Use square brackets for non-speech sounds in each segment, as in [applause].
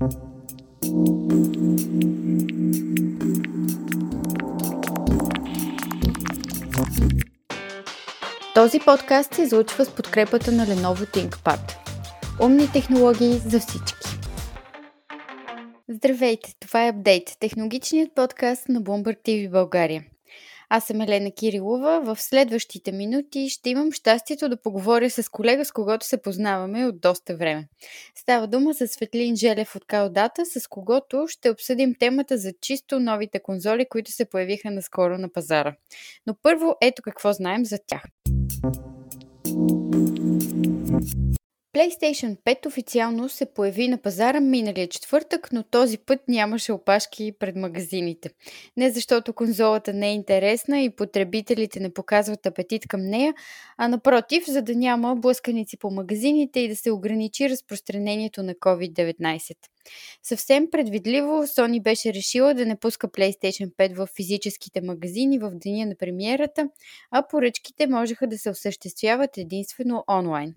Този подкаст се излучва с подкрепата на Lenovo ThinkPad. Умни технологии за всички. Здравейте, това е Апдейт, технологичният подкаст на Bloomberg TV България. Аз съм Елена Кирилова. В следващите минути ще имам щастието да поговоря с колега, с когото се познаваме от доста време. Става дума за Светлин Желев от Каудата, с когото ще обсъдим темата за чисто новите конзоли, които се появиха наскоро на пазара. Но първо ето какво знаем за тях. PlayStation 5 официално се появи на пазара миналия четвъртък, но този път нямаше опашки пред магазините. Не защото конзолата не е интересна и потребителите не показват апетит към нея, а напротив, за да няма блъсканици по магазините и да се ограничи разпространението на COVID-19. Съвсем предвидливо Sony беше решила да не пуска PlayStation 5 в физическите магазини в деня на премиерата, а поръчките можеха да се осъществяват единствено онлайн.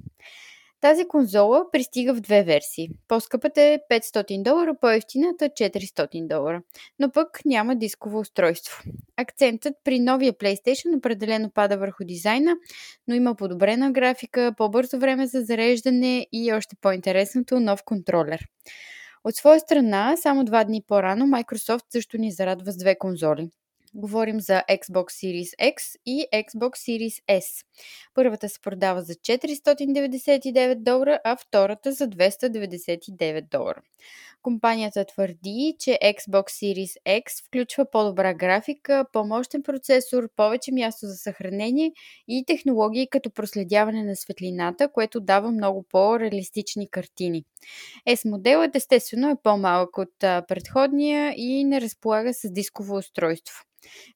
Тази конзола пристига в две версии. По-скъпата е 500 долара, по-ефтината 400 долара. Но пък няма дисково устройство. Акцентът при новия PlayStation определено пада върху дизайна, но има подобрена графика, по-бързо време за зареждане и още по-интересното нов контролер. От своя страна, само два дни по-рано Microsoft също ни зарадва с две конзоли. Говорим за Xbox Series X и Xbox Series S. Първата се продава за 499 долара, а втората за 299 долара. Компанията твърди, че Xbox Series X включва по-добра графика, по-мощен процесор, повече място за съхранение и технологии като проследяване на светлината, което дава много по-реалистични картини. S моделът естествено е по-малък от предходния и не разполага с дисково устройство.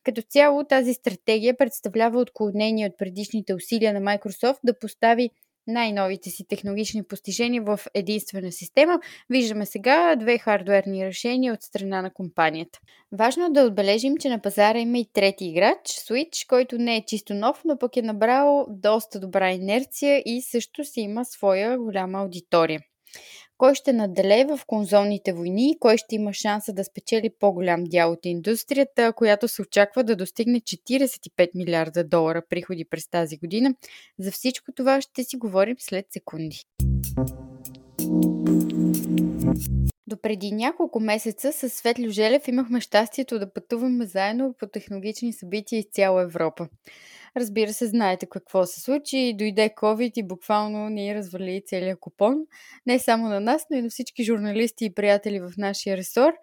Като цяло тази стратегия представлява отклонение от предишните усилия на Microsoft да постави най-новите си технологични постижения в единствена система. Виждаме сега две хардуерни решения от страна на компанията. Важно е да отбележим, че на пазара има и трети играч, Switch, който не е чисто нов, но пък е набрал доста добра инерция и също си има своя голяма аудитория кой ще наделее в конзолните войни и кой ще има шанса да спечели по-голям дял от индустрията, която се очаква да достигне 45 милиарда долара приходи през тази година. За всичко това ще си говорим след секунди. До преди няколко месеца с Светлю Желев имахме щастието да пътуваме заедно по технологични събития из цяла Европа. Разбира се, знаете какво се случи. Дойде COVID и буквално ни развали целият купон. Не само на нас, но и на всички журналисти и приятели в нашия ресор.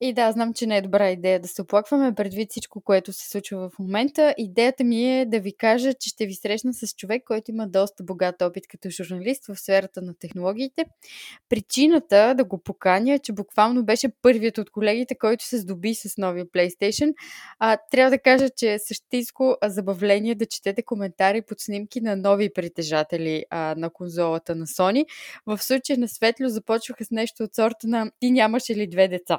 И да, знам, че не е добра идея да се оплакваме предвид всичко, което се случва в момента. Идеята ми е да ви кажа, че ще ви срещна с човек, който има доста богат опит като журналист в сферата на технологиите. Причината да го поканя е, че буквално беше първият от колегите, който се здоби с новия PlayStation. А, трябва да кажа, че е същинско забавление да четете коментари под снимки на нови притежатели а, на конзолата на Sony. В случая на Светло започваха с нещо от сорта на ти нямаше ли две деца?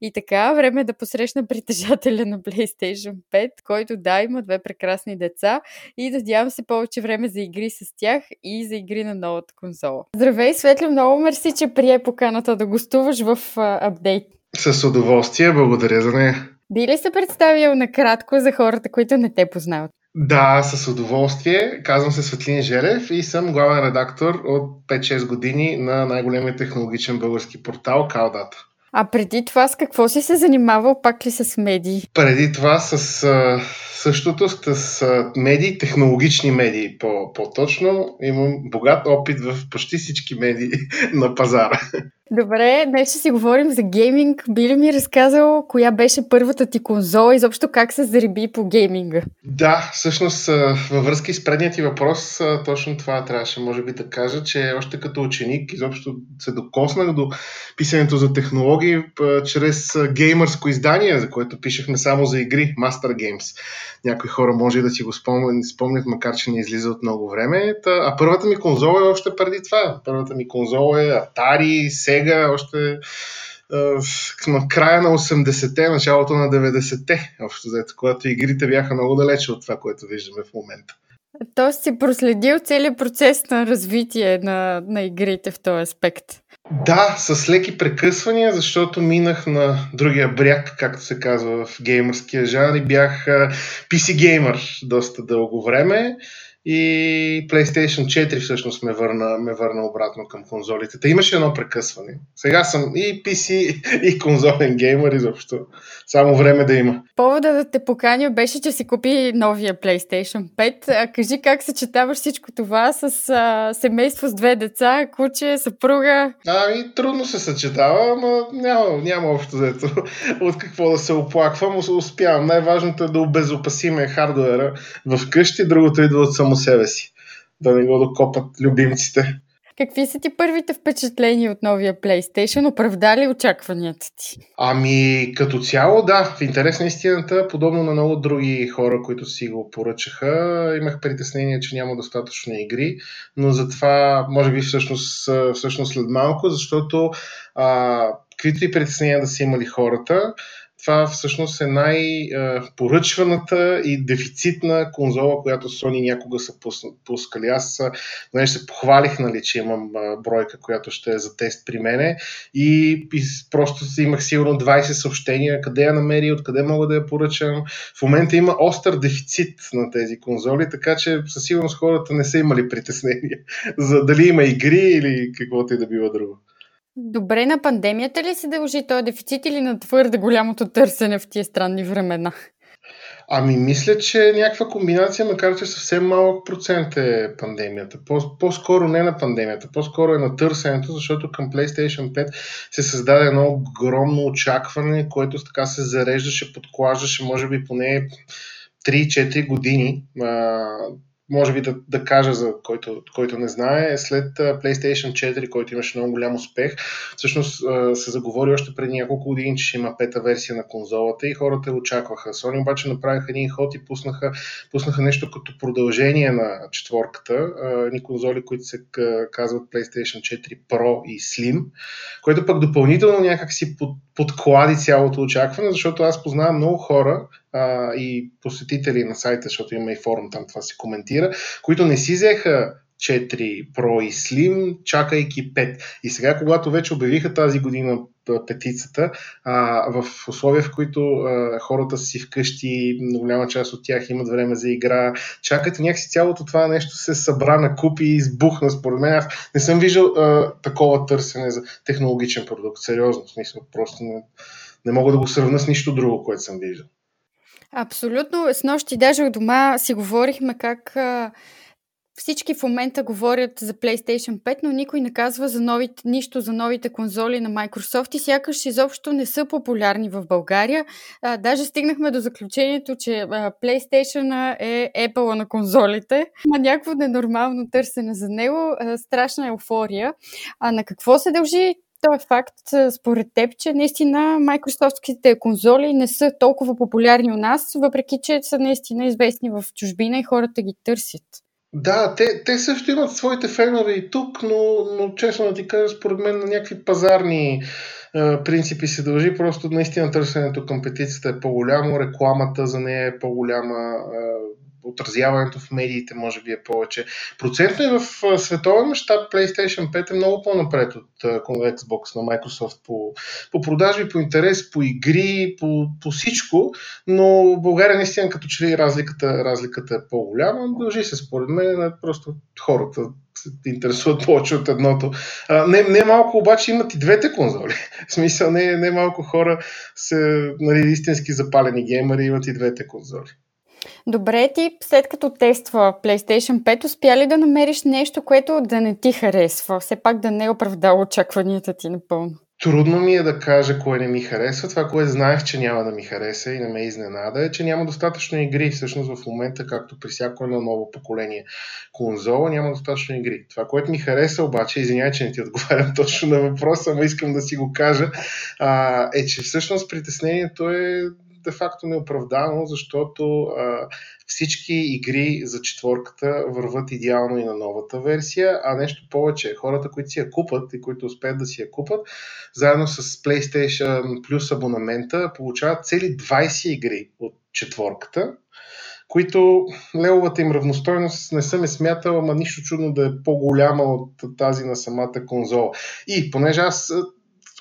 И така, време е да посрещна притежателя на PlayStation 5, който да, има две прекрасни деца и надявам се повече време за игри с тях и за игри на новата конзола. Здравей, Светли, много мерси, че прие поканата да гостуваш в апдейт. С удоволствие, благодаря за нея. Би ли се представил накратко за хората, които не те познават? Да, с удоволствие. Казвам се Светлин Желев и съм главен редактор от 5-6 години на най-големия технологичен български портал Калдата. А преди това с какво си се занимавал, пак ли с медии? Преди това с а, същото, с а, медии, технологични медии по, по-точно. Имам богат опит в почти всички медии [laughs] на пазара. Добре, днес ще си говорим за гейминг. Би ли ми разказал коя беше първата ти конзола и изобщо как се зариби по гейминга? Да, всъщност във връзка с предният ти въпрос, точно това трябваше може би да кажа, че още като ученик изобщо се докоснах до писането за технологии чрез геймърско издание, за което пишехме само за игри, Master Games. Някои хора може да си го спомнят, спомнят макар че не излиза от много време. А първата ми конзола е още преди това. Първата ми конзола е Atari, Sega, още на края на 80-те, началото на 90-те, общо взето, когато игрите бяха много далече от това, което виждаме в момента. Тоест си проследил целият процес на развитие на, на игрите в този аспект. Да, с леки прекъсвания, защото минах на другия бряг, както се казва в геймърския жанр и бях PC геймър доста дълго време и PlayStation 4 всъщност ме върна, ме върна обратно към конзолите. Та имаше едно прекъсване. Сега съм и PC, и конзолен геймер изобщо. Само време да има. Повода да те поканя беше, че си купи новия PlayStation 5. А кажи как съчетаваш всичко това с а, семейство с две деца, куче, съпруга? Ами, трудно се съчетава, но няма, няма общо взето от какво да се оплаквам. Успявам. Най-важното е да обезопасиме хардуера в къщи, другото идва от само себе си. Да не го докопат любимците. Какви са ти първите впечатления от новия PlayStation? Оправдали очакванията ти? Ами, като цяло, да. В интерес на истината, подобно на много други хора, които си го поръчаха, имах притеснение, че няма достатъчно игри, но затова, може би, всъщност, всъщност след малко, защото а, каквито и притеснения да са имали хората, това всъщност е най-поръчваната и дефицитна конзола, която Sony някога са пускали. Аз нали, се похвалих, нали, че имам бройка, която ще е за тест при мене и просто имах сигурно 20 съобщения, къде я намери, откъде мога да я поръчам. В момента има остър дефицит на тези конзоли, така че със сигурност хората не са имали притеснения [laughs] за дали има игри или каквото и да било друго. Добре, на пандемията ли се дължи този дефицит или на твърде голямото търсене в тия странни времена? Ами, мисля, че някаква комбинация, макар че съвсем малък процент е пандемията. По- по-скоро не на пандемията, по-скоро е на търсенето, защото към PlayStation 5 се създаде едно огромно очакване, което така се зареждаше, подклаждаше, може би поне 3-4 години може би да, да кажа за който, който не знае, след PlayStation 4, който имаше много голям успех, всъщност се заговори още преди няколко години, че ще има пета версия на конзолата и хората очакваха. Sony обаче направиха един ход и пуснаха, пуснаха нещо като продължение на четворката, ни конзоли, които се казват PlayStation 4 Pro и Slim, което пък допълнително някак си под, подклади цялото очакване, защото аз познавам много хора, а, и посетители на сайта, защото има и форум, там това се коментира, които не си взеха 4 Pro и Slim, чакайки 5. И сега, когато вече обявиха тази година петицата, а, в условия, в които а, хората си вкъщи, голяма част от тях имат време за игра, чакат и някакси цялото това нещо се събра на купи и избухна. Според мен аз не съм виждал а, такова търсене за технологичен продукт. Сериозно, в смисъл, просто не, не мога да го сравна с нищо друго, което съм виждал. Абсолютно. С нощи даже от дома си говорихме как всички в момента говорят за PlayStation 5, но никой не казва за новите, нищо за новите конзоли на Microsoft и сякаш изобщо не са популярни в България. А, даже стигнахме до заключението, че а, PlayStation е Apple на конзолите. Има някакво ненормално търсене за него, а, страшна еуфория. А на какво се дължи то е факт, според теб, че наистина майкрософтските конзоли не са толкова популярни у нас, въпреки че са наистина известни в чужбина и хората ги търсят. Да, те, те също имат своите фенове и тук, но, но честно да ти кажа, според мен на някакви пазарни е, принципи се дължи. Просто наистина търсенето към петицията е по-голямо, рекламата за нея е по-голяма, е, отразяването в медиите може би е повече. Процентно и в световен мащаб PlayStation 5 е много по-напред от Xbox на Microsoft по, по продажби, по интерес, по игри, по, по всичко, но в България наистина като че ли разликата, разликата е по-голяма. Дължи се според мен на просто хората се интересуват повече от едното. А, не, не малко обаче имат и двете конзоли. [laughs] В смисъл, не, не малко хора са нали, истински запалени геймери имат и двете конзоли. Добре, ти след като тества PlayStation 5, успя ли да намериш нещо, което да не ти харесва? Все пак да не е оправдало очакванията ти напълно. Трудно ми е да кажа кое не ми харесва. Това, което знаех, че няма да ми хареса и не ме изненада, е, че няма достатъчно игри. Всъщност в момента, както при всяко едно ново поколение конзола, няма достатъчно игри. Това, което ми хареса обаче, извинявай, че не ти отговарям [laughs] точно на въпроса, но искам да си го кажа, а, е, че всъщност притеснението е де-факто неоправдано, защото а, всички игри за четворката върват идеално и на новата версия, а нещо повече, хората, които си я купат и които успеят да си я купат, заедно с PlayStation Plus абонамента, получават цели 20 игри от четворката, които левовата им равностойност не съм е смятала, ама нищо чудно да е по-голяма от тази на самата конзола. И понеже аз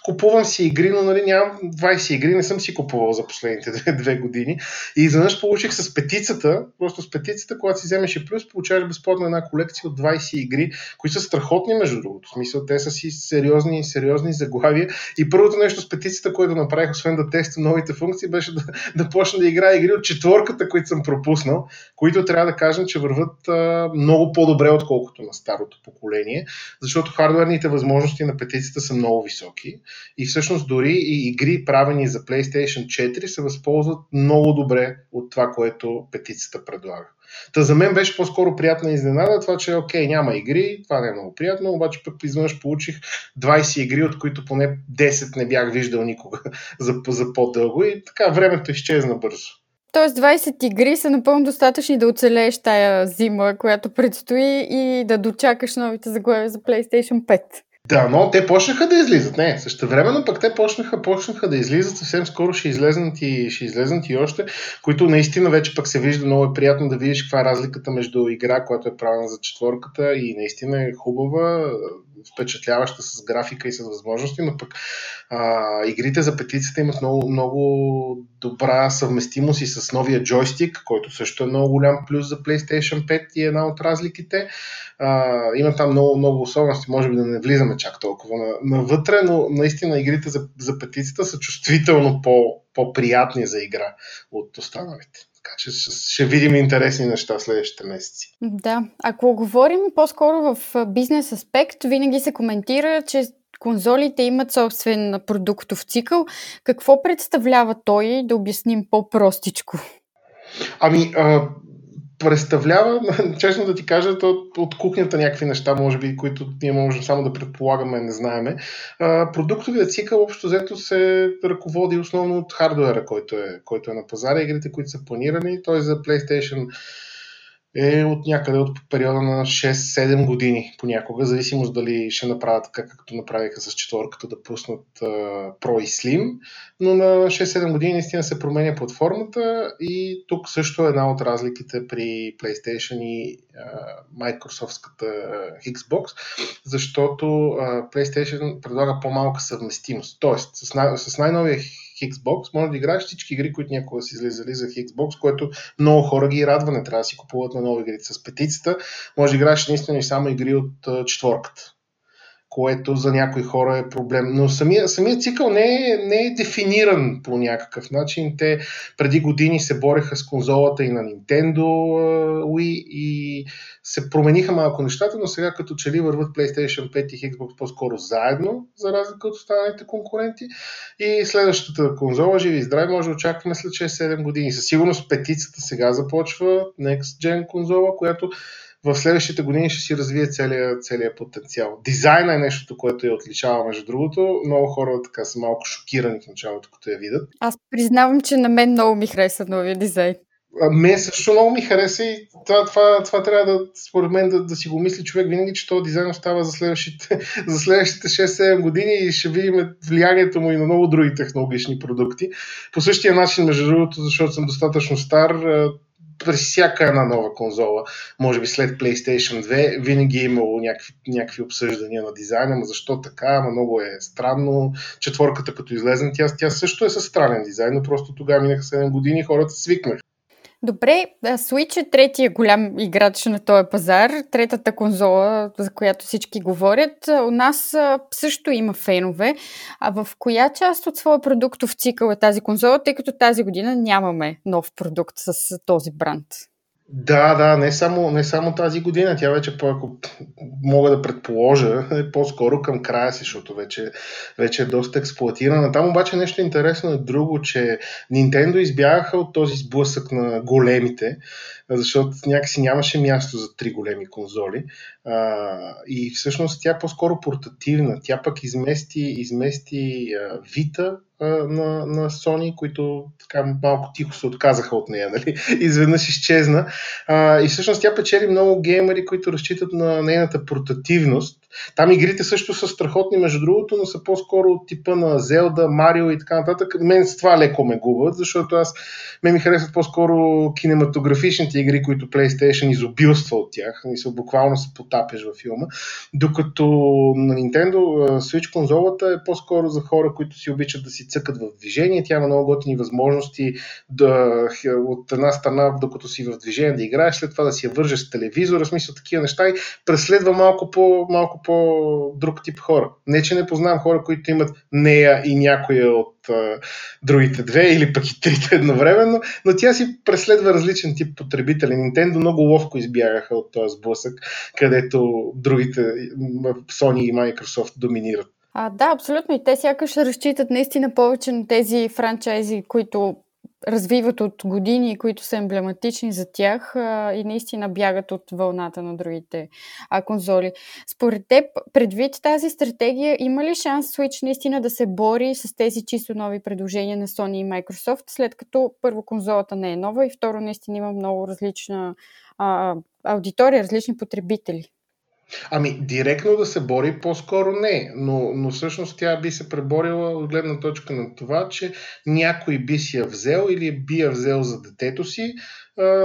купувам си игри, но нали, нямам 20 игри, не съм си купувал за последните [laughs] две, две години. И изведнъж получих с петицата, просто с петицата, когато си вземеш и плюс, получаваш безплатно една колекция от 20 игри, които са страхотни, между другото. В смисъл, те са си сериозни, сериозни заглавия. И първото нещо с петицата, което направих, освен да тествам новите функции, беше да, [laughs] да почна да играя игри от четворката, които съм пропуснал, които трябва да кажем, че върват а, много по-добре, отколкото на старото поколение, защото хардверните възможности на петицата са много високи и всъщност дори и игри, правени за PlayStation 4, се възползват много добре от това, което петицата предлага. Та за мен беше по-скоро приятна изненада това, че окей, няма игри, това не е много приятно, обаче пък изведнъж получих 20 игри, от които поне 10 не бях виждал никога [laughs] за, за по-дълго и така времето изчезна бързо. Тоест 20 игри са напълно достатъчни да оцелееш тая зима, която предстои и да дочакаш новите заглавия за PlayStation 5. Да, но те почнаха да излизат. Не, също времено пък те почнаха, почнаха да излизат. Съвсем скоро ще излезнат, и, ще излезнат и още, които наистина вече пък се вижда много е приятно да видиш каква е разликата между игра, която е правена за четворката и наистина е хубава, впечатляваща с графика и с възможности, но пък а, игрите за петицата имат много, много добра съвместимост и с новия джойстик, който също е много голям плюс за PlayStation 5 и една от разликите. А, има там много, много особености, може би да не влизаме чак толкова навътре, но наистина игрите за, за петицата са чувствително по, по-приятни за игра от останалите. Така че ще видим интересни неща следващите месеци. Да, ако говорим по-скоро в бизнес аспект, винаги се коментира, че конзолите имат собствен продуктов цикъл. Какво представлява той, да обясним по-простичко? Ами, а, представлява, [laughs] честно да ти кажа, то от кухнята някакви неща, може би, които ние можем само да предполагаме, не знаеме. Продуктовият цикъл общо взето се ръководи основно от хардуера, който е, който е на пазара, игрите, които са планирани. Той за PlayStation е от някъде от периода на 6-7 години понякога, зависимост дали ще направят така, както направиха с четворката, да пуснат uh, Pro и Slim, но на 6-7 години наистина се променя платформата и тук също е една от разликите при PlayStation и uh, Microsoftската Xbox, защото uh, PlayStation предлага по-малка съвместимост. Тоест, с, най- с най-новия Xbox, може да играеш всички игри, които някога са излизали за Xbox, което много хора ги радва, не трябва да си купуват на нови игри. С петицата. Може да играеш наистина и само игри от четворката което за някои хора е проблем. Но самия, самия цикъл не е, не е дефиниран по някакъв начин. Те преди години се бореха с конзолата и на Nintendo Wii и се промениха малко нещата, но сега като че ли върват PlayStation 5 и Xbox по-скоро заедно, за разлика от останалите конкуренти. И следващата конзола, живи и здрави, може да очакваме след 6-7 години. Със сигурност петицата сега започва, Next Gen конзола, която в следващите години ще си развие целият, целият потенциал. Дизайна е нещото, което я отличава, между другото. Много хора така са малко шокирани в началото, като я видят. Аз признавам, че на мен много ми хареса новия дизайн. А, мен също много ми хареса и това, това, това трябва да, според мен, да, да си го мисли човек винаги, че този дизайн остава за следващите, [laughs] за следващите 6-7 години и ще видим влиянието му и на много други технологични продукти. По същия начин, между другото, защото съм достатъчно стар, през всяка една нова конзола, може би след PlayStation 2, винаги е имало някакви, някакви обсъждания на дизайна, но защо така, ама много е странно. Четворката като излезе, тя, тя също е със странен дизайн, но просто тогава минаха 7 години и хората свикнаха. Добре, Switch е третия голям играч на този пазар, третата конзола, за която всички говорят. У нас също има фенове. А в коя част от своя продуктов цикъл е тази конзола, тъй като тази година нямаме нов продукт с този бранд? Да, да, не само, не само тази година, тя вече, ако мога да предположа, е по-скоро към края си, защото вече, вече е доста експлуатирана. Там обаче нещо интересно е друго, че Nintendo избягаха от този сблъсък на големите, защото някакси нямаше място за три големи конзоли. А, и всъщност тя е по-скоро портативна. Тя пък измести, измести а, Vita а, на, на Sony, които така малко тихо се отказаха от нея. [laughs] Нали? Изведнъж изчезна. А, и всъщност тя печели много геймери, които разчитат на нейната портативност Там игрите също са страхотни, между другото, но са по-скоро от типа на Зелда, Марио и така нататък. Мен с това леко ме губят, защото аз ме ми харесват по-скоро кинематографичните игри, които PlayStation изобилства от тях. Мисля, буквално се потапяш във филма. Докато на Nintendo Switch конзолата е по-скоро за хора, които си обичат да си цъкат в движение. Тя има много готини възможности да, от една страна, докато си в движение да играеш, след това да си я вържеш с телевизора, смисъл такива неща и преследва малко по, малко по друг тип хора. Не, че не познавам хора, които имат нея и някоя от а, другите две или пък и трите едновременно, но тя си преследва различен тип потребители. Nintendo много ловко избягаха от този сблъсък, където другите Sony и Microsoft доминират. А, да, абсолютно. И те сякаш разчитат наистина повече на тези франчайзи, които развиват от години, които са емблематични за тях а, и наистина бягат от вълната на другите а, конзоли. Според теб, предвид тази стратегия, има ли шанс Switch наистина да се бори с тези чисто нови предложения на Sony и Microsoft, след като първо конзолата не е нова и второ наистина има много различна а, аудитория, различни потребители? Ами, директно да се бори, по-скоро не, но, но всъщност тя би се преборила от гледна точка на това, че някой би си я взел или би я взел за детето си,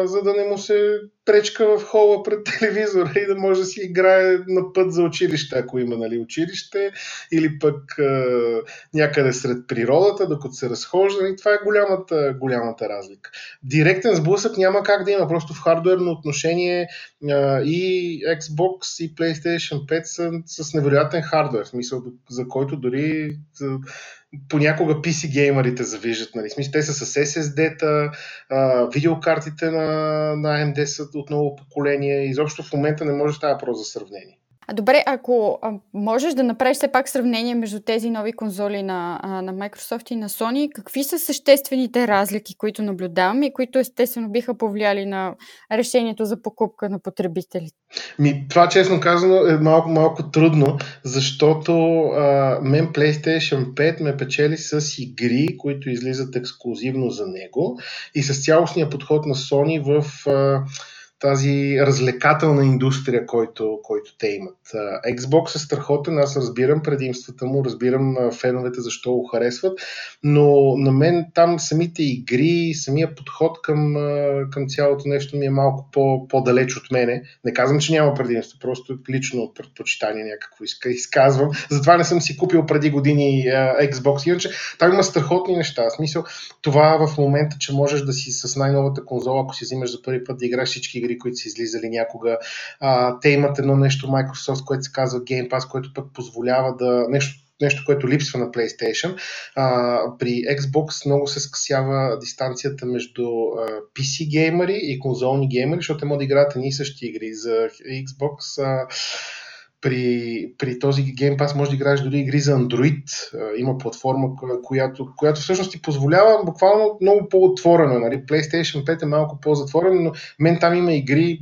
за да не му се пречка в хола пред телевизора и да може да си играе на път за училище, ако има нали, училище, или пък а, някъде сред природата, докато се разхожда. И това е голямата, голямата разлика. Директен сблъсък няма как да има, просто в хардуерно отношение а, и Xbox и PlayStation 5 са с невероятен хардуер, в смисъл, за който дори понякога PC геймерите завиждат. Нали? Смисъл, те са с SSD-та, а, видеокартите на, на AMD са от ново поколение. Изобщо в момента не може да става просто за сравнение. А добре, ако а, можеш да направиш все пак сравнение между тези нови конзоли на, а, на Microsoft и на Sony, какви са съществените разлики, които наблюдаваме и които естествено биха повлияли на решението за покупка на потребителите? Ми, това честно казано е малко, малко трудно, защото а, мен PlayStation 5 ме печели с игри, които излизат ексклюзивно за него и с цялостния подход на Sony в а, тази развлекателна индустрия, който, който те имат. Xbox е страхотен, аз разбирам предимствата му, разбирам феновете защо го харесват, но на мен там самите игри, самия подход към, към цялото нещо ми е малко по, по-далеч от мене. Не казвам, че няма предимство, просто лично предпочитание някакво изказвам. Затова не съм си купил преди години Xbox. Иначе там има страхотни неща. В смисъл, това в момента, че можеш да си с най-новата конзола, ако си взимаш за първи път да играеш всички игри, които са излизали някога. А, те имат едно нещо Microsoft, което се казва Game Pass, което пък позволява да нещо нещо, което липсва на PlayStation. А, при Xbox много се скъсява дистанцията между а, PC геймери и конзолни геймери, защото те могат да играят едни и същи игри. За Xbox а, при, при този Game Pass може да играеш дори игри за Android. Има платформа, която, която всъщност ти позволява буквално много по-отворено. Нали? PlayStation 5 е малко по-затворен, но мен там има игри,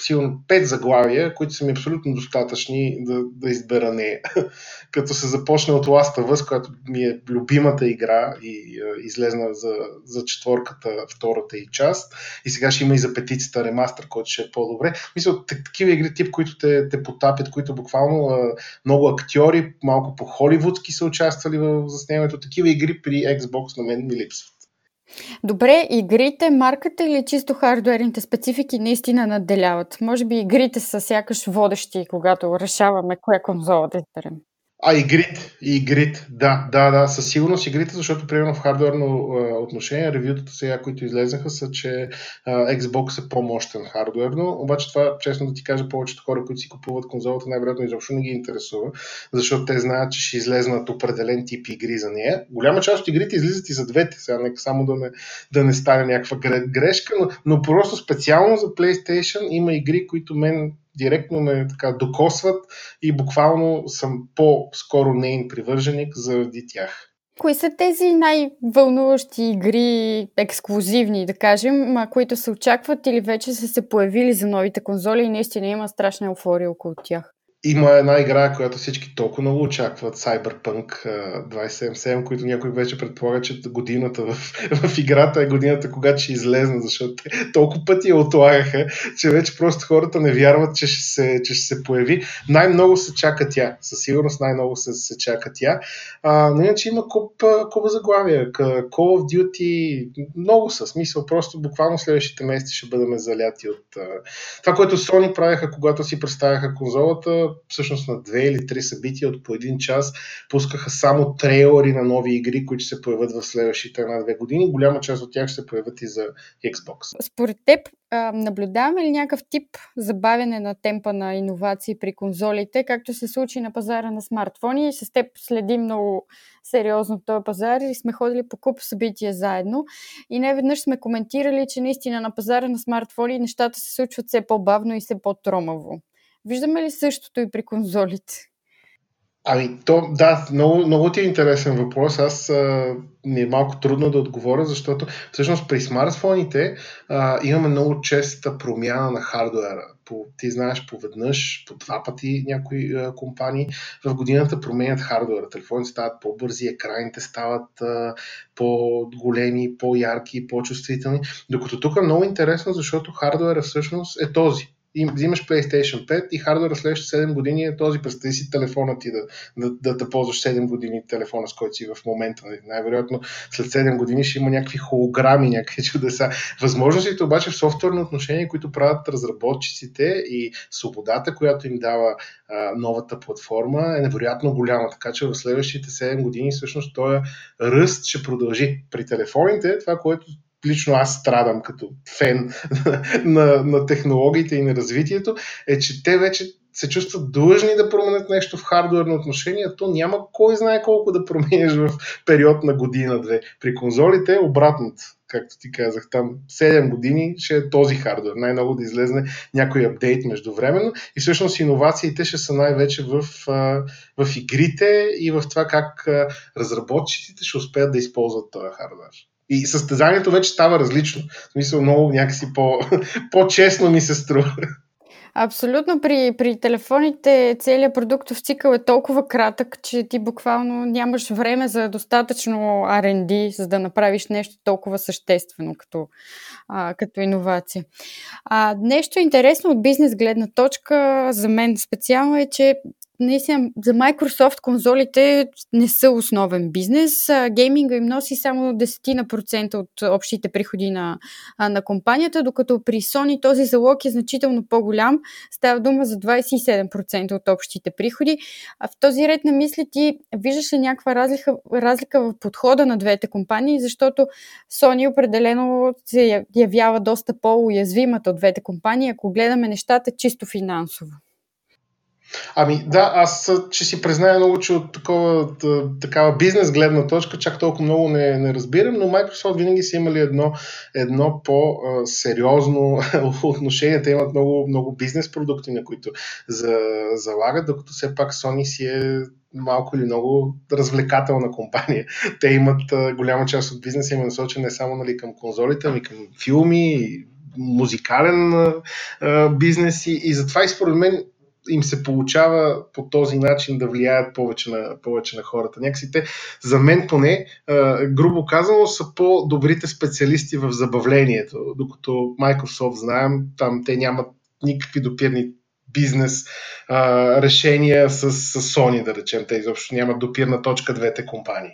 сигурно пет заглавия, които са ми абсолютно достатъчни да, да избера нея. [laughs] Като се започне от Last of Us, която ми е любимата игра и uh, излезна за, за четворката, втората и част. И сега ще има и за петицата ремастър, който ще е по-добре. Мисля, такива игри тип, които те, те потапят, които буквално uh, много актьори, малко по-холивудски са участвали в заснемането. Такива игри при Xbox на мен ми липсват. Добре, игрите, марката или чисто хардуерните специфики наистина надделяват? Може би игрите са сякаш водещи, когато решаваме коя конзола да изберем. А, игрите, игрите, да, да, да, със сигурност игрите, защото примерно в хардуерно отношение, ревютата сега, които излезнаха, са, че а, Xbox е по-мощен хардуерно, обаче това, честно да ти кажа, повечето хора, които си купуват конзолата, най-вероятно изобщо не ги интересува, защото те знаят, че ще излезнат определен тип игри за нея. Голяма част от игрите излизат и за двете, сега нека само да не, да не стане някаква грешка, но, но просто специално за PlayStation има игри, които мен директно ме така докосват и буквално съм по-скоро нейн привърженик заради тях. Кои са тези най-вълнуващи игри, ексклюзивни, да кажем, които се очакват или вече са се появили за новите конзоли и наистина има страшна еуфория около тях? Има една игра, която всички толкова много очакват, Cyberpunk 2077, които някой вече предполага, че годината в, [laughs] в играта е годината, когато ще излезне, защото толкова пъти я отлагаха, че вече просто хората не вярват, че ще се, че ще се появи. Най-много се чака тя. Със сигурност най-много се, се чака тя. А, но иначе има куп, куп заглавия. Call of Duty, много са. Смисъл, просто буквално следващите месеци ще бъдем заляти от това, което Sony правяха, когато си представяха конзолата, всъщност на две или три събития от по един час пускаха само трейлери на нови игри, които се появят в следващите една-две години. Голяма част от тях ще се появят и за Xbox. Според теб, наблюдаваме ли някакъв тип забавяне на темпа на иновации при конзолите, както се случи на пазара на смартфони? С теб следим много сериозно този пазар и сме ходили по куп събития заедно. И не веднъж сме коментирали, че наистина на пазара на смартфони нещата се случват все по-бавно и все по-тромаво. Виждаме ли същото и при конзолите? Ами, то, да, много, много ти е интересен въпрос. Аз а, ми е малко трудно да отговоря, защото всъщност при смартфоните а, имаме много честа промяна на хардуера. По, ти знаеш, поведнъж, по два пъти някои а, компании в годината променят хардуера. Телефоните стават по-бързи, екраните стават а, по-големи, по-ярки, по-чувствителни. Докато тук е много интересно, защото хардуера всъщност е този и взимаш PlayStation 5 и хардвера следващите 7 години е този. Представи си телефона ти да, да, да, да ползваш 7 години телефона, с който си в момента. Нали? Най-вероятно след 7 години ще има някакви холограми, някакви чудеса. Възможностите обаче в софтуерно отношение, които правят разработчиците и свободата, която им дава а, новата платформа е невероятно голяма. Така че в следващите 7 години всъщност този ръст ще продължи. При телефоните това, което лично аз страдам като фен [laughs] на, на технологиите и на развитието, е, че те вече се чувстват длъжни да променят нещо в хардуерно отношение, то няма кой знае колко да промениш в период на година-две. При конзолите е обратното, както ти казах, там 7 години ще е този хардуер. Най-много да излезне някой апдейт междувременно и всъщност иновациите ще са най-вече в, в игрите и в това как разработчиците ще успеят да използват този хардуер. И състезанието вече става различно. В смисъл много някакси по, [laughs] по-честно ми се струва. Абсолютно. При, при телефоните целият продуктов цикъл е толкова кратък, че ти буквално нямаш време за достатъчно R&D, за да направиш нещо толкова съществено като, а, като иновация. А, нещо интересно от бизнес гледна точка за мен специално е, че наистина за Microsoft конзолите не са основен бизнес. Гейминга им носи само 10% от общите приходи на, на компанията, докато при Sony този залог е значително по-голям. Става дума за 27% от общите приходи. А в този ред на мисли ти виждаш ли някаква разлика, разлика в подхода на двете компании, защото Sony определено се явява доста по-уязвимата от двете компании, ако гледаме нещата чисто финансово. Ами да, аз ще си призная много, че от такова, такава бизнес гледна точка чак толкова много не, не разбирам, но Microsoft винаги са имали едно, едно по-сериозно [laughs] отношение. Те имат много, много бизнес продукти, на които за, залагат, докато все пак Sony си е малко или много развлекателна компания. [laughs] Те имат голяма част от бизнеса им е насочен не само нали, към конзолите, ами към филми, музикален а, бизнес и, и затова и според мен им се получава по този начин да влияят повече на, повече на хората. Някакси те, за мен поне, грубо казано, са по-добрите специалисти в забавлението, докато Microsoft, знаем, там те нямат никакви допирни бизнес а, решения с, с Sony, да речем. Те изобщо нямат допирна точка двете компании.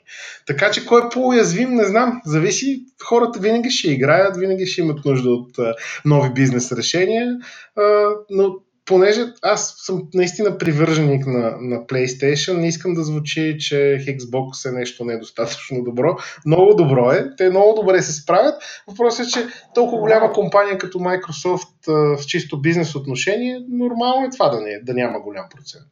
Така че кой е по-уязвим, не знам. Зависи. Хората винаги ще играят, винаги ще имат нужда от а, нови бизнес решения, а, но понеже аз съм наистина привърженик на, на PlayStation, не искам да звучи, че Xbox е нещо недостатъчно добро. Много добро е, те много добре се справят. Въпросът е, че толкова голяма компания като Microsoft в чисто бизнес отношение, нормално е това да, не, да няма голям процент.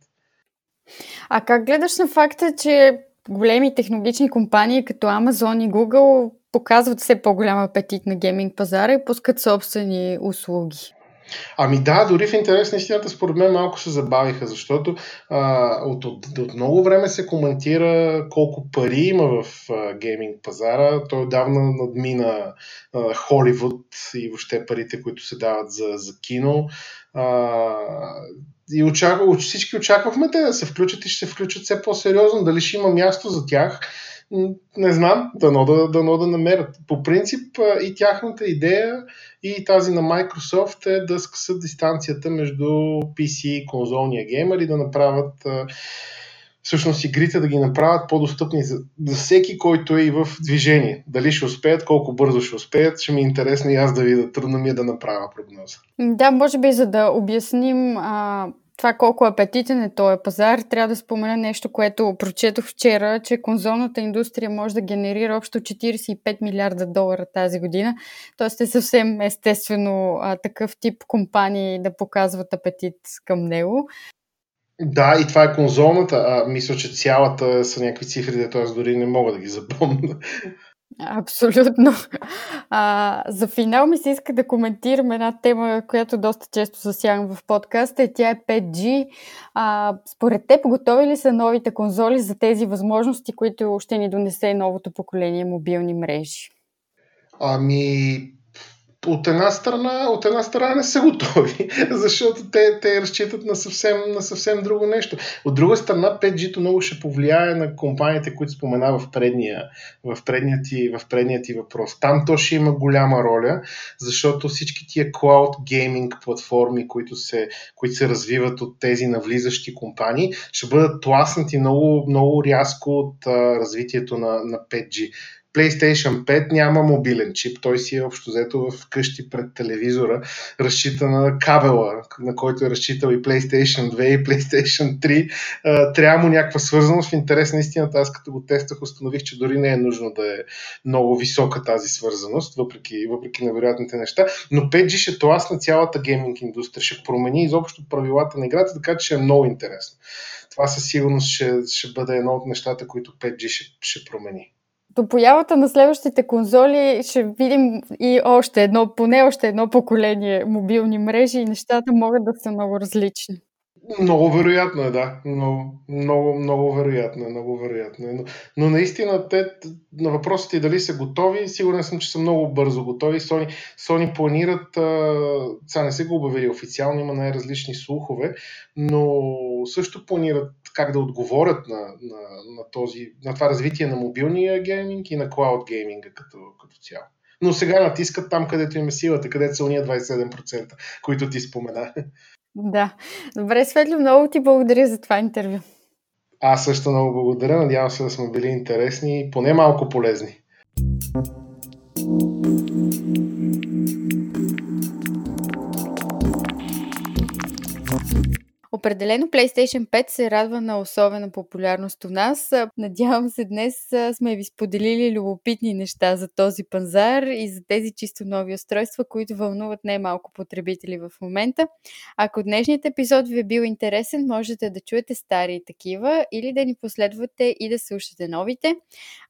А как гледаш на факта, че големи технологични компании като Amazon и Google показват все по-голям апетит на гейминг пазара и пускат собствени услуги? Ами да, дори в интерес на истината, според мен малко се забавиха, защото а, от, от, от много време се коментира колко пари има в а, гейминг пазара. Той отдавна надмина а, Холивуд и въобще парите, които се дават за, за кино. А, и очаква, всички очаквахме те да се включат и ще се включат все по-сериозно. Дали ще има място за тях, не знам, дано да, дано да намерят. По принцип и тяхната идея и тази на Microsoft е да скъсат дистанцията между PC и конзолния геймер и да направят всъщност игрите да ги направят по-достъпни за, за всеки, който е и в движение. Дали ще успеят, колко бързо ще успеят, ще ми е интересно и аз да видя. Трудно ми е да направя прогноза. Да, може би за да обясним а, това колко апетитен е този пазар, трябва да спомена нещо, което прочетох вчера, че конзолната индустрия може да генерира общо 45 милиарда долара тази година. Тоест е съвсем естествено а, такъв тип компании да показват апетит към него. Да, и това е конзолната. А, мисля, че цялата са някакви цифри, т.е. дори не мога да ги запомня. Абсолютно. А, за финал ми се иска да коментирам една тема, която доста често засягам в подкаста и тя е 5G. А, според теб, готови ли са новите конзоли за тези възможности, които ще ни донесе новото поколение мобилни мрежи? Ами, от една страна, от една страна не са готови, [laughs] защото те, те разчитат на съвсем, на съвсем друго нещо. От друга страна, 5G-то много ще повлияе на компаниите, които спомена в предния, в предния, ти, в предния ти въпрос. Там то ще има голяма роля, защото всички тия cloud gaming платформи, които се, които се развиват от тези навлизащи компании, ще бъдат тласнати много, много рязко от а, развитието на, на 5G. PlayStation 5 няма мобилен чип, той си е общо взето в къщи пред телевизора, разчита на кабела, на който е разчитал и PlayStation 2 и PlayStation 3. Трябва му някаква свързаност. В интерес на истината, аз като го тестах, установих, че дори не е нужно да е много висока тази свързаност, въпреки, въпреки невероятните неща. Но 5G ще тласна цялата гейминг индустрия, ще промени изобщо правилата на играта, така че ще е много интересно. Това със сигурност ще, ще бъде едно от нещата, които 5G ще, ще промени до появата на следващите конзоли ще видим и още едно, поне още едно поколение мобилни мрежи и нещата могат да са много различни. Много вероятно е, да. Много, много, много вероятно е. Много вероятно е. Но, но наистина, те, на въпросите дали са готови, сигурен съм, че са много бързо готови. Sony, Sony планират, сега не са го обявили официално, има най-различни слухове, но също планират как да отговорят на, на, на, този, на това развитие на мобилния гейминг и на клауд гейминга като, като цяло. Но сега натискат там, където им е силата, където са уния 27%, които ти спомена. Да. Добре, Светло, много ти благодаря за това интервю. Аз също много благодаря. Надявам се да сме били интересни и поне малко полезни. Определено PlayStation 5 се радва на особена популярност у нас. Надявам се днес сме ви споделили любопитни неща за този пазар и за тези чисто нови устройства, които вълнуват най-малко потребители в момента. Ако днешният епизод ви е бил интересен, можете да чуете стари такива или да ни последвате и да слушате новите.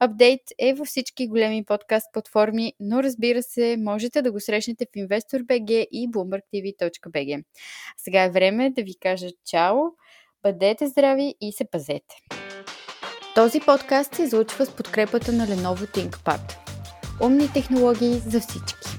Апдейт е във всички големи подкаст платформи, но разбира се, можете да го срещнете в InvestorBG и BloombergTV.bg. Сега е време да ви кажа чао, бъдете здрави и се пазете! Този подкаст се излучва с подкрепата на Lenovo ThinkPad. Умни технологии за всички!